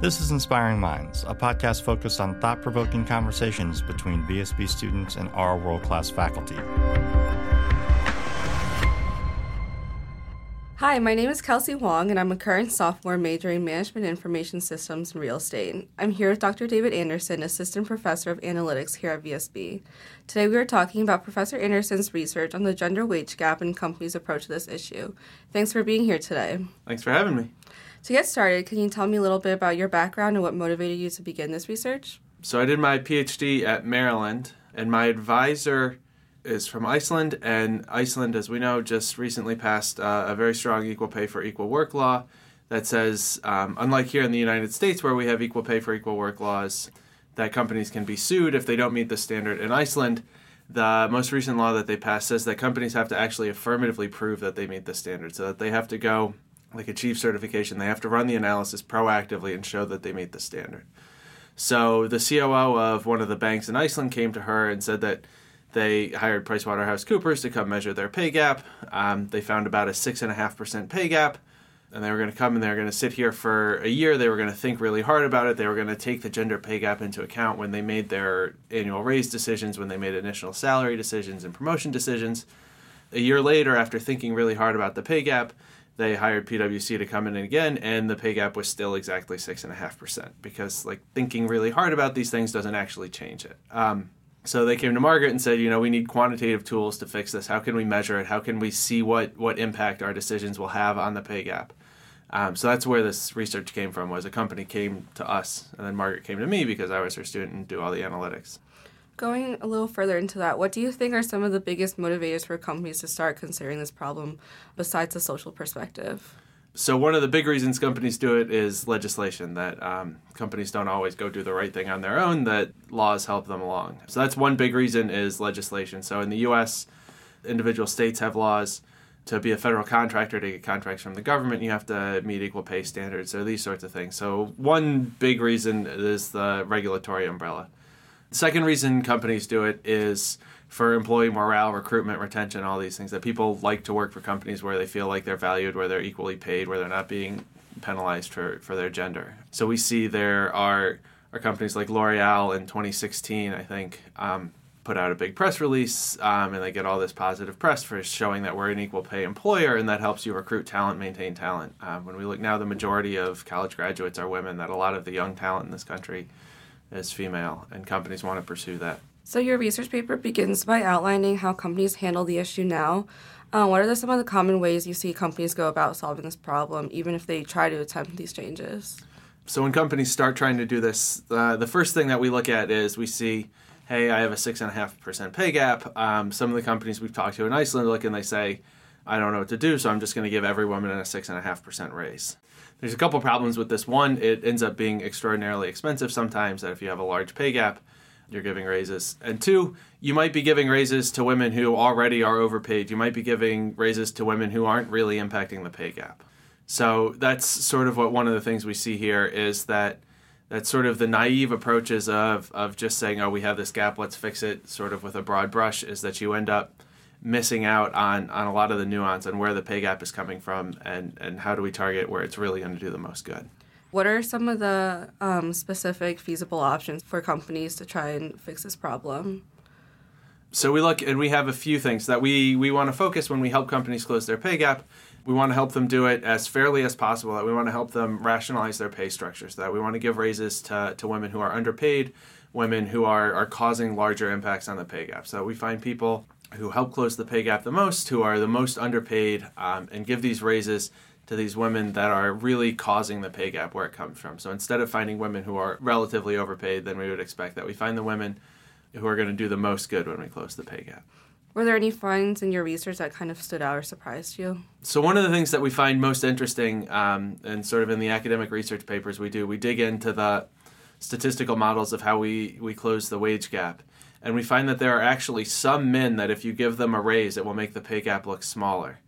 This is Inspiring Minds, a podcast focused on thought provoking conversations between VSB students and our world class faculty. Hi, my name is Kelsey Huang, and I'm a current sophomore majoring in Management Information Systems and Real Estate. I'm here with Dr. David Anderson, Assistant Professor of Analytics here at VSB. Today we are talking about Professor Anderson's research on the gender wage gap and companies' approach to this issue. Thanks for being here today. Thanks for having me. To get started, can you tell me a little bit about your background and what motivated you to begin this research? So, I did my PhD at Maryland, and my advisor is from Iceland, and Iceland, as we know, just recently passed uh, a very strong equal pay for equal work law that says, um, unlike here in the United States where we have equal pay for equal work laws, that companies can be sued if they don't meet the standard. In Iceland, the most recent law that they passed says that companies have to actually affirmatively prove that they meet the standard, so that they have to go like achieve certification, they have to run the analysis proactively and show that they meet the standard. So the COO of one of the banks in Iceland came to her and said that they hired PricewaterhouseCoopers to come measure their pay gap. Um, they found about a six and a half percent pay gap, and they were going to come and they were going to sit here for a year. They were going to think really hard about it. They were going to take the gender pay gap into account when they made their annual raise decisions, when they made initial salary decisions and promotion decisions. A year later, after thinking really hard about the pay gap, they hired PwC to come in again, and the pay gap was still exactly six and a half percent because like thinking really hard about these things doesn't actually change it. Um, so they came to Margaret and said, you know, we need quantitative tools to fix this. How can we measure it? How can we see what what impact our decisions will have on the pay gap? Um, so that's where this research came from. Was a company came to us, and then Margaret came to me because I was her student and do all the analytics. Going a little further into that, what do you think are some of the biggest motivators for companies to start considering this problem besides the social perspective? So, one of the big reasons companies do it is legislation, that um, companies don't always go do the right thing on their own, that laws help them along. So, that's one big reason is legislation. So, in the US, individual states have laws. To be a federal contractor, to get contracts from the government, you have to meet equal pay standards, or these sorts of things. So, one big reason is the regulatory umbrella. Second reason companies do it is for employee morale, recruitment, retention, all these things that people like to work for companies where they feel like they're valued, where they're equally paid, where they're not being penalized for, for their gender. So we see there are, are companies like L'Oreal in 2016, I think, um, put out a big press release um, and they get all this positive press for showing that we're an equal pay employer and that helps you recruit talent, maintain talent. Um, when we look now, the majority of college graduates are women, that a lot of the young talent in this country is female, and companies want to pursue that. So, your research paper begins by outlining how companies handle the issue now. Uh, what are the, some of the common ways you see companies go about solving this problem, even if they try to attempt these changes? So, when companies start trying to do this, uh, the first thing that we look at is we see, hey, I have a six and a half percent pay gap. Um, some of the companies we've talked to in Iceland look and they say, I don't know what to do, so I'm just going to give every woman a six and a half percent raise. There's a couple problems with this. One, it ends up being extraordinarily expensive sometimes. That if you have a large pay gap, you're giving raises. And two, you might be giving raises to women who already are overpaid. You might be giving raises to women who aren't really impacting the pay gap. So that's sort of what one of the things we see here is that that sort of the naive approaches of of just saying, "Oh, we have this gap, let's fix it," sort of with a broad brush, is that you end up missing out on on a lot of the nuance and where the pay gap is coming from and and how do we target where it's really going to do the most good? What are some of the um, specific feasible options for companies to try and fix this problem? So we look and we have a few things that we we want to focus when we help companies close their pay gap. We want to help them do it as fairly as possible that we want to help them rationalize their pay structures that we want to give raises to, to women who are underpaid women who are, are causing larger impacts on the pay gap. So we find people who help close the pay gap the most, who are the most underpaid, um, and give these raises to these women that are really causing the pay gap where it comes from. So instead of finding women who are relatively overpaid, then we would expect that we find the women who are going to do the most good when we close the pay gap. Were there any finds in your research that kind of stood out or surprised you? So, one of the things that we find most interesting, um, and sort of in the academic research papers we do, we dig into the statistical models of how we, we close the wage gap. And we find that there are actually some men that if you give them a raise, it will make the pay gap look smaller.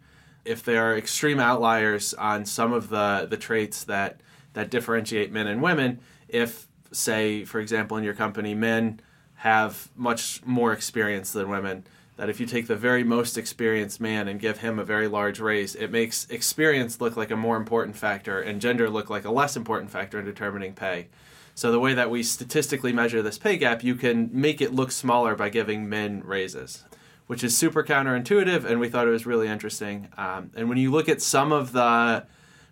If there are extreme outliers on some of the, the traits that, that differentiate men and women, if, say, for example, in your company, men have much more experience than women, that if you take the very most experienced man and give him a very large raise, it makes experience look like a more important factor and gender look like a less important factor in determining pay. So the way that we statistically measure this pay gap, you can make it look smaller by giving men raises, which is super counterintuitive, and we thought it was really interesting. Um, and when you look at some of the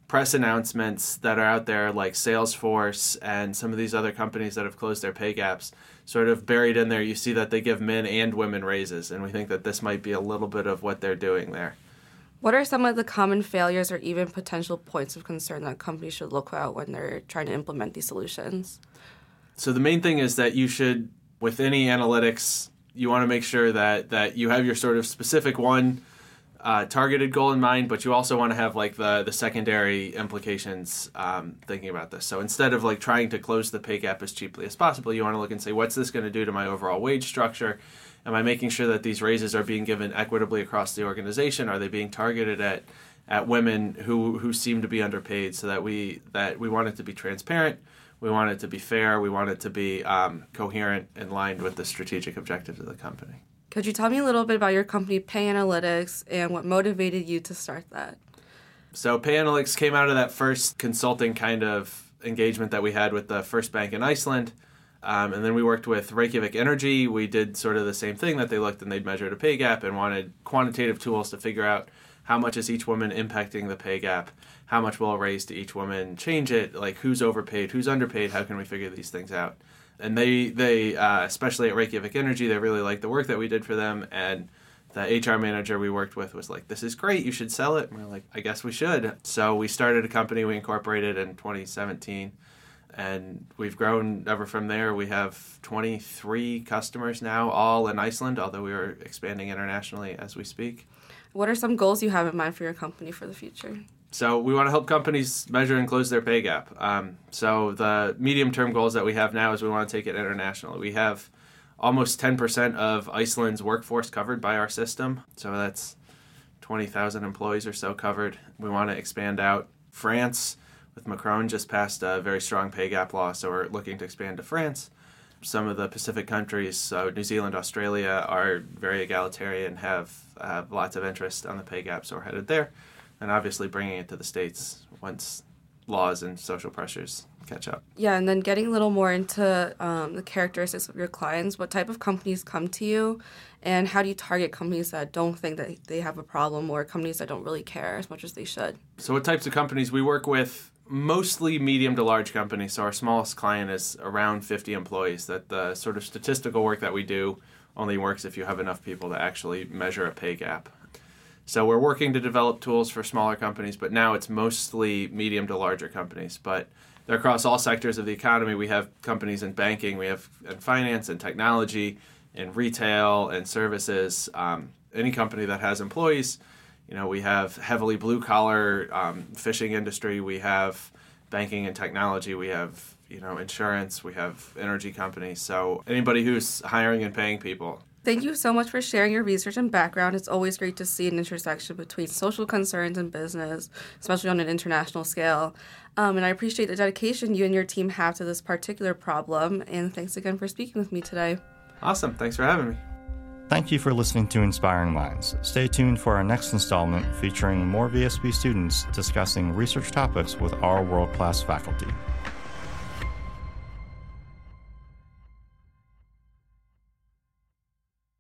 press announcements that are out there, like Salesforce and some of these other companies that have closed their pay gaps, sort of buried in there, you see that they give men and women raises, and we think that this might be a little bit of what they're doing there. What are some of the common failures or even potential points of concern that companies should look out when they're trying to implement these solutions? So the main thing is that you should, with any analytics, you want to make sure that that you have your sort of specific one uh, targeted goal in mind, but you also want to have like the the secondary implications um, thinking about this. So instead of like trying to close the pay gap as cheaply as possible, you want to look and say, what's this going to do to my overall wage structure? Am I making sure that these raises are being given equitably across the organization? Are they being targeted at at women who who seem to be underpaid? So that we that we want it to be transparent. We want it to be fair. We want it to be um, coherent and aligned with the strategic objectives of the company. Could you tell me a little bit about your company, Pay Analytics, and what motivated you to start that? So, Pay Analytics came out of that first consulting kind of engagement that we had with the first bank in Iceland. Um, and then we worked with Reykjavik Energy. We did sort of the same thing that they looked and they'd measured a pay gap and wanted quantitative tools to figure out how much is each woman impacting the pay gap, how much will a raise to each woman change it, like who's overpaid, who's underpaid, how can we figure these things out and they they uh, especially at Reykjavik Energy they really liked the work that we did for them. And the HR manager we worked with was like this is great you should sell it. And we are like I guess we should. So we started a company we incorporated in 2017 and we've grown ever from there. We have 23 customers now all in Iceland although we are expanding internationally as we speak. What are some goals you have in mind for your company for the future so we want to help companies measure and close their pay gap. Um, so the medium term goals that we have now is we want to take it international. We have almost 10% of Iceland's workforce covered by our system. So that's 20,000 employees or so covered. We want to expand out. France, with Macron, just passed a very strong pay gap law, so we're looking to expand to France. Some of the Pacific countries, so New Zealand, Australia, are very egalitarian, have, have lots of interest on the pay gap, so we're headed there and obviously bringing it to the states once laws and social pressures catch up. Yeah, and then getting a little more into um, the characteristics of your clients. What type of companies come to you, and how do you target companies that don't think that they have a problem, or companies that don't really care as much as they should? So, what types of companies we work with? Mostly medium to large companies. So, our smallest client is around 50 employees. That the sort of statistical work that we do only works if you have enough people to actually measure a pay gap. So we're working to develop tools for smaller companies, but now it's mostly medium to larger companies. But they're across all sectors of the economy. We have companies in banking, we have in finance and technology, in retail and services. Um, any company that has employees, you know, we have heavily blue collar um, fishing industry. We have banking and technology. We have you know insurance. We have energy companies. So anybody who's hiring and paying people Thank you so much for sharing your research and background. It's always great to see an intersection between social concerns and business, especially on an international scale. Um, and I appreciate the dedication you and your team have to this particular problem. And thanks again for speaking with me today. Awesome. Thanks for having me. Thank you for listening to Inspiring Minds. Stay tuned for our next installment featuring more VSB students discussing research topics with our world class faculty.